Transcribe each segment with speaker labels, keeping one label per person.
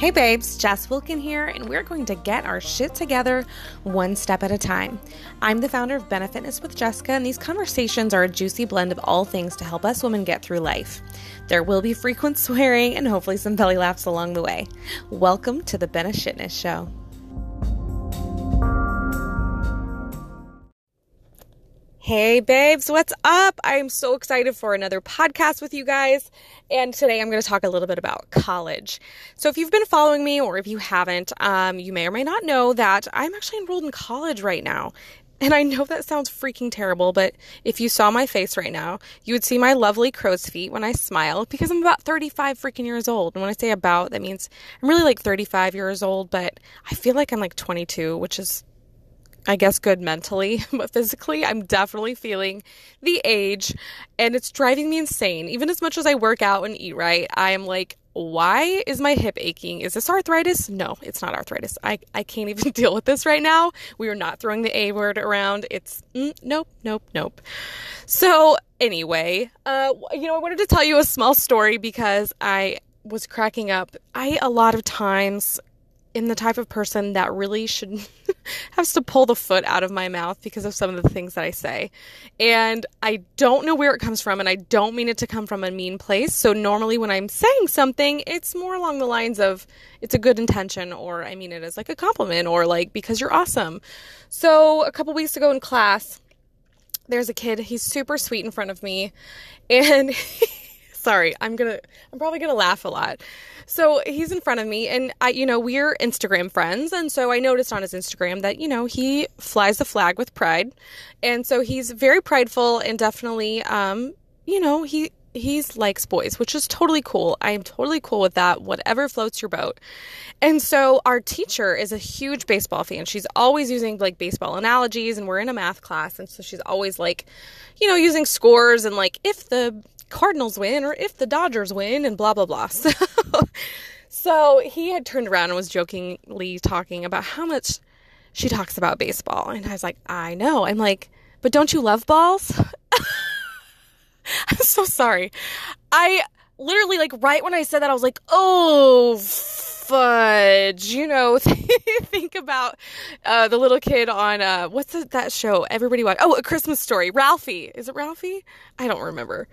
Speaker 1: Hey babes, Jess Wilkin here, and we're going to get our shit together one step at a time. I'm the founder of Benefitness with Jessica, and these conversations are a juicy blend of all things to help us women get through life. There will be frequent swearing and hopefully some belly laughs along the way. Welcome to the Benefitness Show. Hey, babes, what's up? I'm so excited for another podcast with you guys. And today I'm going to talk a little bit about college. So, if you've been following me or if you haven't, um, you may or may not know that I'm actually enrolled in college right now. And I know that sounds freaking terrible, but if you saw my face right now, you would see my lovely crow's feet when I smile because I'm about 35 freaking years old. And when I say about, that means I'm really like 35 years old, but I feel like I'm like 22, which is I guess good mentally, but physically, I'm definitely feeling the age and it's driving me insane. Even as much as I work out and eat right, I am like, why is my hip aching? Is this arthritis? No, it's not arthritis. I, I can't even deal with this right now. We are not throwing the A word around. It's mm, nope, nope, nope. So, anyway, uh, you know, I wanted to tell you a small story because I was cracking up. I, a lot of times, am the type of person that really should has to pull the foot out of my mouth because of some of the things that I say. And I don't know where it comes from and I don't mean it to come from a mean place. So normally when I'm saying something, it's more along the lines of it's a good intention or I mean it as like a compliment or like because you're awesome. So a couple weeks ago in class, there's a kid, he's super sweet in front of me and sorry, I'm to I'm probably to laugh a lot. So he's in front of me, and I, you know, we're Instagram friends, and so I noticed on his Instagram that you know he flies the flag with pride, and so he's very prideful and definitely, um, you know, he he's likes boys, which is totally cool. I am totally cool with that. Whatever floats your boat. And so our teacher is a huge baseball fan. She's always using like baseball analogies and we're in a math class and so she's always like, you know, using scores and like if the Cardinals win or if the Dodgers win and blah blah blah. So so he had turned around and was jokingly talking about how much she talks about baseball and I was like, "I know." I'm like, "But don't you love balls?" I'm so sorry. I literally like right when I said that I was like, "Oh, fudge. You know, think about uh, the little kid on uh, what's that show everybody watch? Oh, A Christmas Story. Ralphie. Is it Ralphie? I don't remember.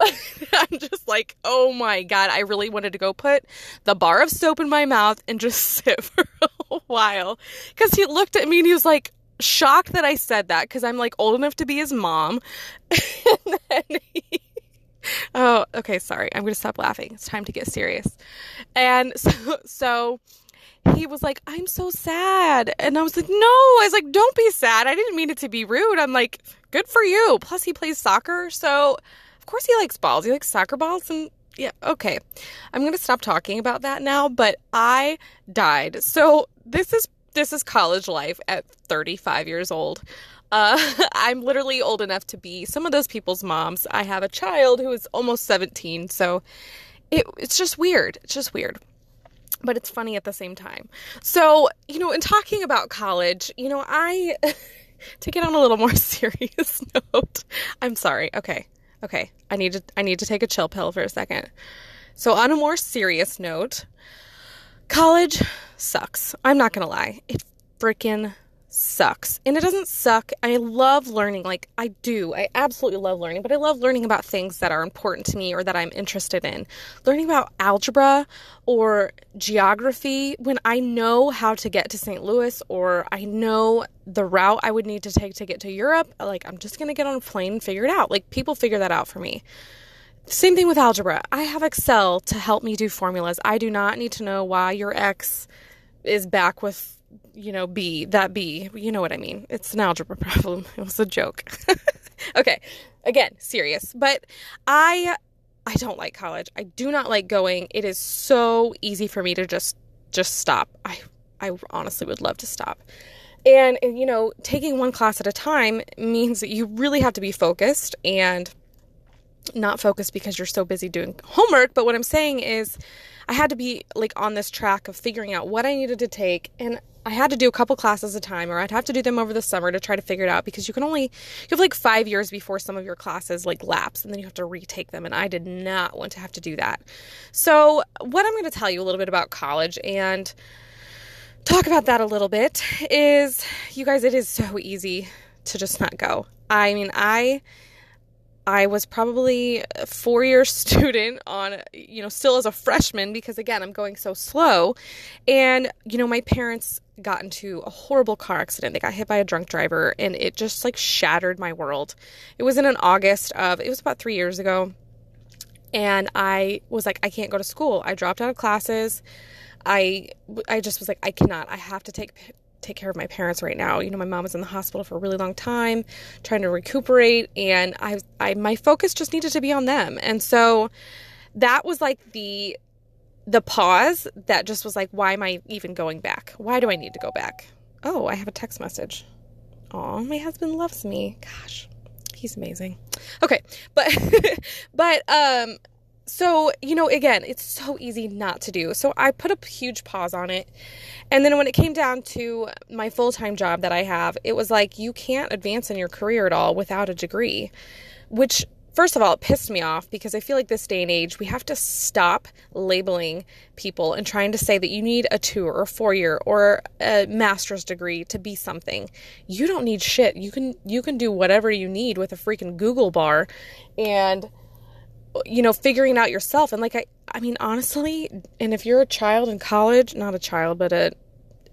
Speaker 1: I'm just like, oh my god, I really wanted to go put the bar of soap in my mouth and just sit for a while. Because he looked at me and he was like, shocked that I said that because I'm like old enough to be his mom. and then he, oh, okay, sorry. I'm going to stop laughing. It's time to get serious. And so, so he was like, I'm so sad. And I was like, no, I was like, don't be sad. I didn't mean it to be rude. I'm like, good for you. Plus, he plays soccer. So, of course, he likes balls. He likes soccer balls. And yeah, okay. I'm going to stop talking about that now, but I died. So, this is this is college life at 35 years old. Uh, I'm literally old enough to be some of those people's moms. I have a child who is almost 17, so it, it's just weird. It's just weird. But it's funny at the same time. So, you know, in talking about college, you know, I, to get on a little more serious note, I'm sorry. Okay. Okay. I need to, I need to take a chill pill for a second. So, on a more serious note, college sucks. I'm not going to lie. It freaking sucks. And it doesn't suck. I love learning. Like, I do. I absolutely love learning, but I love learning about things that are important to me or that I'm interested in. Learning about algebra or geography when I know how to get to St. Louis or I know the route I would need to take to get to Europe, like, I'm just going to get on a plane and figure it out. Like, people figure that out for me. Same thing with algebra. I have Excel to help me do formulas. I do not need to know why your x is back with you know, B, that B. You know what I mean. It's an algebra problem. It was a joke. okay. Again, serious. But I I don't like college. I do not like going. It is so easy for me to just just stop. I I honestly would love to stop. And, and you know, taking one class at a time means that you really have to be focused and not focused because you're so busy doing homework, but what I'm saying is I had to be like on this track of figuring out what I needed to take and I had to do a couple classes a time, or I'd have to do them over the summer to try to figure it out because you can only, you have like five years before some of your classes like lapse and then you have to retake them. And I did not want to have to do that. So, what I'm going to tell you a little bit about college and talk about that a little bit is you guys, it is so easy to just not go. I mean, I I was probably a four year student on, you know, still as a freshman because again, I'm going so slow. And, you know, my parents got into a horrible car accident. They got hit by a drunk driver and it just like shattered my world. It was in an August of, it was about three years ago. And I was like, I can't go to school. I dropped out of classes. I I just was like I cannot. I have to take take care of my parents right now. You know, my mom was in the hospital for a really long time, trying to recuperate, and I, I, my focus just needed to be on them. And so that was like the, the pause that just was like, why am I even going back? Why do I need to go back? Oh, I have a text message. Oh, my husband loves me. Gosh, he's amazing. Okay, but, but, um, so, you know, again, it's so easy not to do. So I put a huge pause on it. And then when it came down to my full time job that I have, it was like, you can't advance in your career at all without a degree, which first of all, it pissed me off because I feel like this day and age, we have to stop labeling people and trying to say that you need a two or a four year or a master's degree to be something. You don't need shit. You can you can do whatever you need with a freaking Google bar and you know, figuring out yourself. And like, I, I mean, honestly, and if you're a child in college, not a child, but a,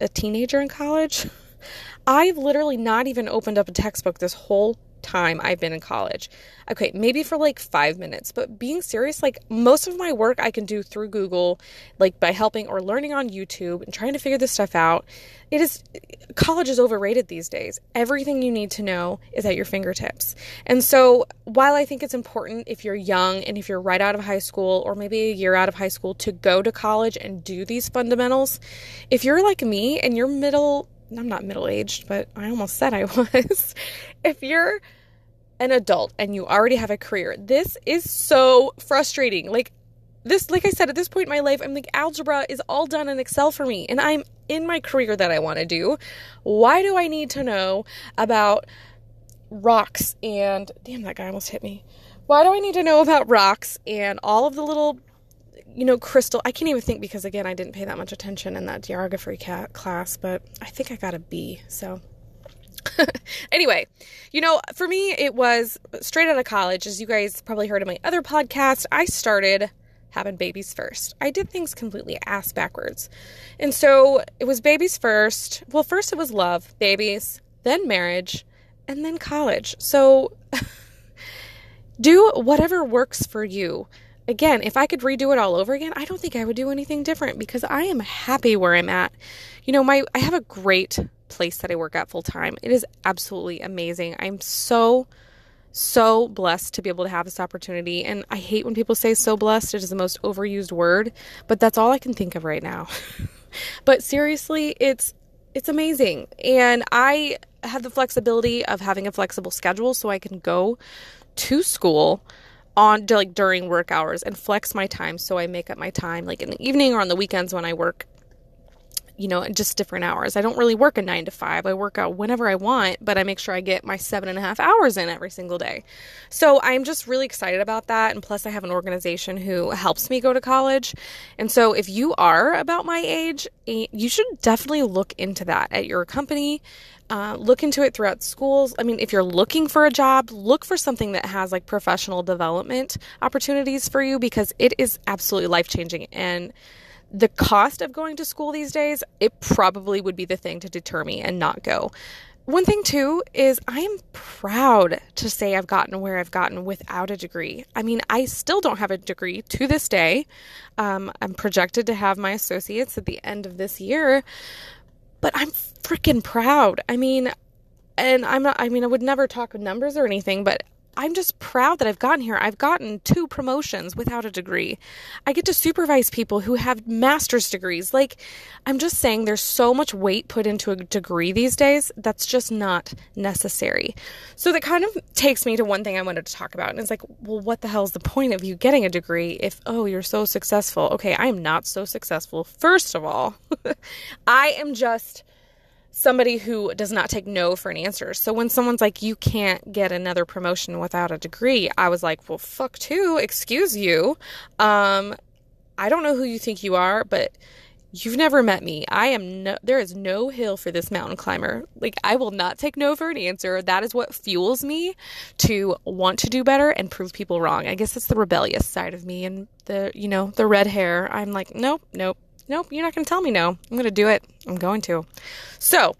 Speaker 1: a teenager in college, I've literally not even opened up a textbook this whole time I've been in college. Okay, maybe for like five minutes, but being serious, like most of my work I can do through Google, like by helping or learning on YouTube and trying to figure this stuff out. It is, college is overrated these days. Everything you need to know is at your fingertips. And so while I think it's important if you're young and if you're right out of high school or maybe a year out of high school to go to college and do these fundamentals, if you're like me and you're middle I'm not middle aged, but I almost said I was. if you're an adult and you already have a career, this is so frustrating. Like, this, like I said, at this point in my life, I'm like, algebra is all done in Excel for me, and I'm in my career that I want to do. Why do I need to know about rocks and damn, that guy almost hit me. Why do I need to know about rocks and all of the little you know, crystal. I can't even think because again, I didn't pay that much attention in that geography class, but I think I got a B. So anyway, you know, for me, it was straight out of college. As you guys probably heard in my other podcast, I started having babies first. I did things completely ass backwards. And so it was babies first. Well, first it was love, babies, then marriage, and then college. So do whatever works for you again, if I could redo it all over again, I don't think I would do anything different because I am happy where I'm at. You know, my I have a great place that I work at full time. It is absolutely amazing. I'm so so blessed to be able to have this opportunity and I hate when people say so blessed. It is the most overused word, but that's all I can think of right now. but seriously, it's it's amazing. And I have the flexibility of having a flexible schedule so I can go to school on like during work hours and flex my time so I make up my time like in the evening or on the weekends when I work you know, just different hours. I don't really work a nine to five. I work out whenever I want, but I make sure I get my seven and a half hours in every single day. So I'm just really excited about that. And plus, I have an organization who helps me go to college. And so if you are about my age, eh, you should definitely look into that at your company uh, look into it throughout schools. I mean, if you're looking for a job, look for something that has like professional development opportunities for you because it is absolutely life changing. And the cost of going to school these days, it probably would be the thing to deter me and not go. One thing, too, is I am proud to say I've gotten where I've gotten without a degree. I mean, I still don't have a degree to this day. Um, I'm projected to have my associates at the end of this year, but I'm freaking proud. I mean, and I'm not, I mean, I would never talk numbers or anything, but I'm just proud that I've gotten here. I've gotten two promotions without a degree. I get to supervise people who have master's degrees. Like, I'm just saying there's so much weight put into a degree these days that's just not necessary. So that kind of takes me to one thing I wanted to talk about. And it's like, well, what the hell is the point of you getting a degree if, oh, you're so successful? Okay, I am not so successful. First of all, I am just somebody who does not take no for an answer. So when someone's like, you can't get another promotion without a degree, I was like, well, fuck too, excuse you. Um, I don't know who you think you are, but you've never met me. I am no, there is no hill for this mountain climber. Like, I will not take no for an answer. That is what fuels me to want to do better and prove people wrong. I guess it's the rebellious side of me and the, you know, the red hair. I'm like, nope, nope, nope, you're not going to tell me no. I'm going to do it. I'm going to. So,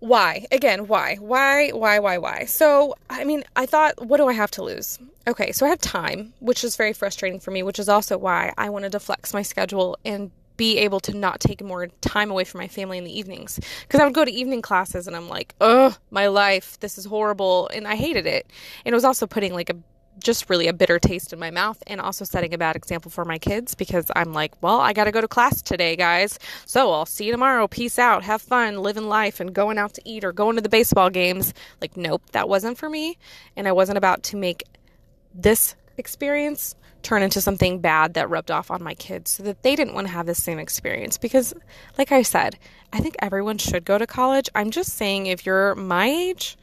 Speaker 1: why? Again, why? Why, why, why, why? So, I mean, I thought, what do I have to lose? Okay, so I have time, which is very frustrating for me, which is also why I wanted to flex my schedule and be able to not take more time away from my family in the evenings. Because I would go to evening classes and I'm like, ugh, my life, this is horrible. And I hated it. And it was also putting like a just really a bitter taste in my mouth and also setting a bad example for my kids because I'm like, well, I got to go to class today, guys. So I'll see you tomorrow. Peace out. Have fun living life and going out to eat or going to the baseball games. Like, nope, that wasn't for me. And I wasn't about to make this experience turn into something bad that rubbed off on my kids so that they didn't want to have the same experience because like I said, I think everyone should go to college. I'm just saying if you're my age,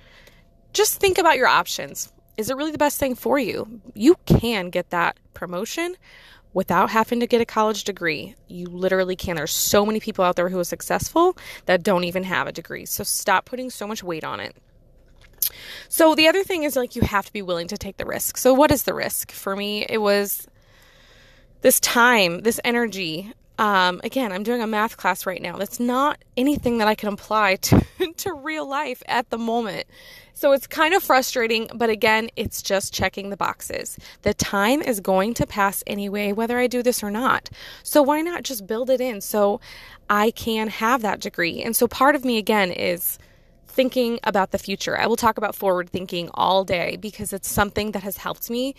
Speaker 1: just think about your options is it really the best thing for you? You can get that promotion without having to get a college degree. You literally can. There's so many people out there who are successful that don't even have a degree. So stop putting so much weight on it. So the other thing is like you have to be willing to take the risk. So what is the risk? For me, it was this time, this energy. Um, again, I'm doing a math class right now. That's not anything that I can apply to, to real life at the moment. So it's kind of frustrating, but again, it's just checking the boxes. The time is going to pass anyway, whether I do this or not. So why not just build it in so I can have that degree? And so part of me, again, is thinking about the future. I will talk about forward thinking all day because it's something that has helped me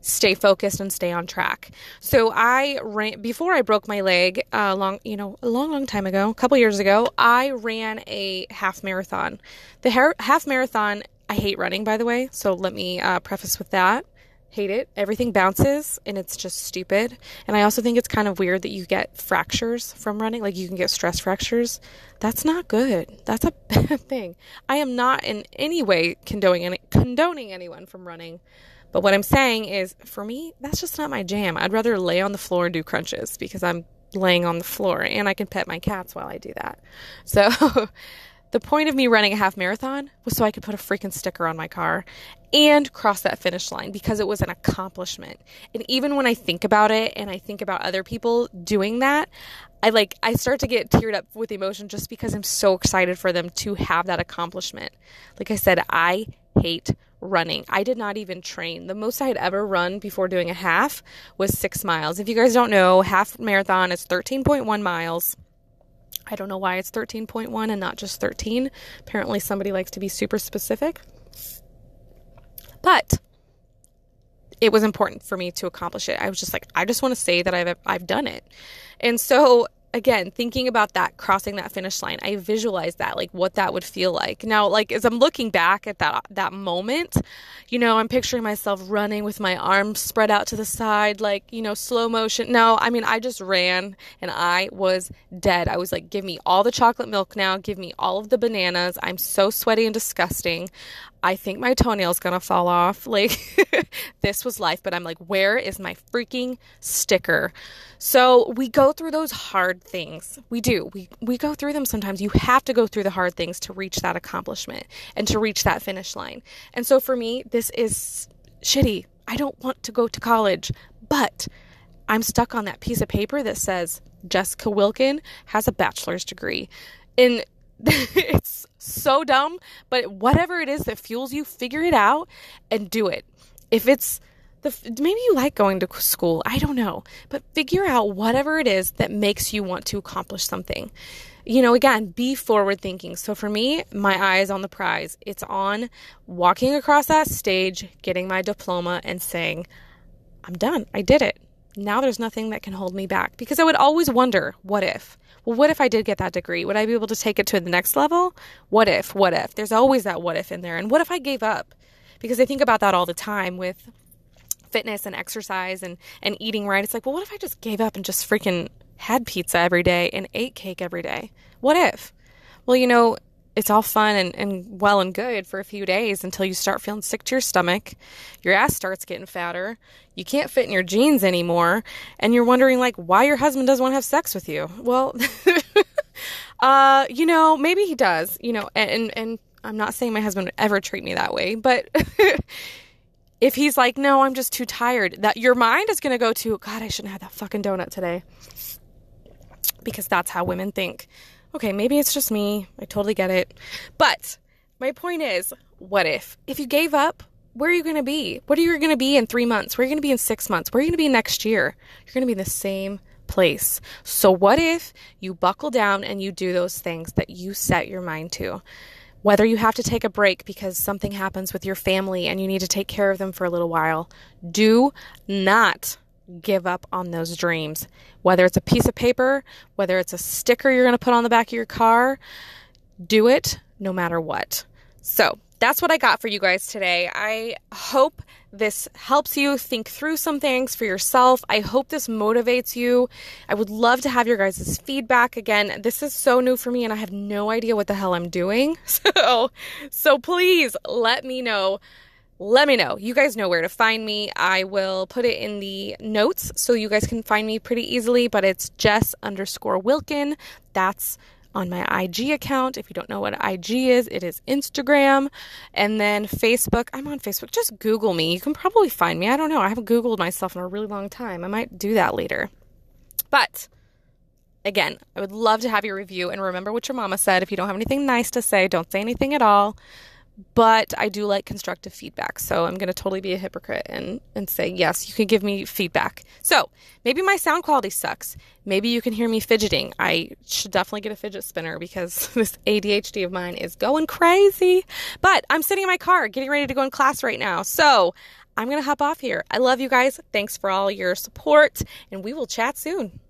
Speaker 1: stay focused and stay on track. So I ran before I broke my leg uh, long, you know, a long, long time ago, a couple years ago. I ran a half marathon. The half marathon. I hate running, by the way. So let me uh, preface with that. Hate it. Everything bounces and it's just stupid. And I also think it's kind of weird that you get fractures from running. Like you can get stress fractures. That's not good. That's a bad thing. I am not in any way condoning any, condoning anyone from running. But what I'm saying is, for me, that's just not my jam. I'd rather lay on the floor and do crunches because I'm laying on the floor and I can pet my cats while I do that. So, the point of me running a half marathon was so I could put a freaking sticker on my car and cross that finish line because it was an accomplishment. And even when I think about it and I think about other people doing that, I like I start to get teared up with emotion just because I'm so excited for them to have that accomplishment. Like I said, I hate running. I did not even train. The most I had ever run before doing a half was six miles. If you guys don't know, half marathon is 13.1 miles. I don't know why it's 13.1 and not just 13. Apparently, somebody likes to be super specific. But it was important for me to accomplish it. I was just like, I just want to say that I've I've done it. And so again, thinking about that, crossing that finish line, I visualize that, like what that would feel like. Now, like as I'm looking back at that that moment, you know, I'm picturing myself running with my arms spread out to the side, like you know, slow motion. No, I mean, I just ran and I was dead. I was like, give me all the chocolate milk now, give me all of the bananas. I'm so sweaty and disgusting. I think my toenail's gonna fall off. Like, this was life, but I'm like, where is my freaking sticker? So we go through those hard things. We do. We we go through them sometimes. You have to go through the hard things to reach that accomplishment and to reach that finish line. And so for me, this is shitty. I don't want to go to college, but I'm stuck on that piece of paper that says Jessica Wilkin has a bachelor's degree. And it's so dumb, but whatever it is that fuels you, figure it out and do it. If it's the maybe you like going to school, I don't know, but figure out whatever it is that makes you want to accomplish something. You know, again, be forward thinking. So for me, my eye is on the prize. It's on walking across that stage, getting my diploma and saying, I'm done. I did it. Now there's nothing that can hold me back because I would always wonder, what if? Well, what if I did get that degree? Would I be able to take it to the next level? What if? What if? There's always that what if in there. And what if I gave up? Because I think about that all the time with fitness and exercise and, and eating right. It's like, well, what if I just gave up and just freaking had pizza every day and ate cake every day? What if? Well, you know, it's all fun and, and well and good for a few days until you start feeling sick to your stomach. Your ass starts getting fatter. You can't fit in your jeans anymore. And you're wondering, like, why your husband doesn't want to have sex with you. Well, uh, you know, maybe he does, you know, and, and I'm not saying my husband would ever treat me that way, but if he's like, no, I'm just too tired, that your mind is going to go to, God, I shouldn't have that fucking donut today. Because that's how women think okay, maybe it's just me. I totally get it. But my point is, what if? If you gave up, where are you going to be? What are you going to be in three months? Where are you going to be in six months? Where are you going to be next year? You're going to be in the same place. So, what if you buckle down and you do those things that you set your mind to? Whether you have to take a break because something happens with your family and you need to take care of them for a little while, do not give up on those dreams. Whether it's a piece of paper, whether it's a sticker you're going to put on the back of your car, do it no matter what. So, that's what I got for you guys today. I hope this helps you think through some things for yourself. I hope this motivates you. I would love to have your guys' feedback. Again, this is so new for me and I have no idea what the hell I'm doing. So, so please let me know let me know. You guys know where to find me. I will put it in the notes so you guys can find me pretty easily, but it's Jess underscore Wilkin. That's on my IG account. If you don't know what IG is, it is Instagram. And then Facebook. I'm on Facebook. Just Google me. You can probably find me. I don't know. I haven't Googled myself in a really long time. I might do that later. But again, I would love to have your review. And remember what your mama said. If you don't have anything nice to say, don't say anything at all but I do like constructive feedback. So I'm going to totally be a hypocrite and, and say, yes, you can give me feedback. So maybe my sound quality sucks. Maybe you can hear me fidgeting. I should definitely get a fidget spinner because this ADHD of mine is going crazy. But I'm sitting in my car getting ready to go in class right now. So I'm going to hop off here. I love you guys. Thanks for all your support, and we will chat soon.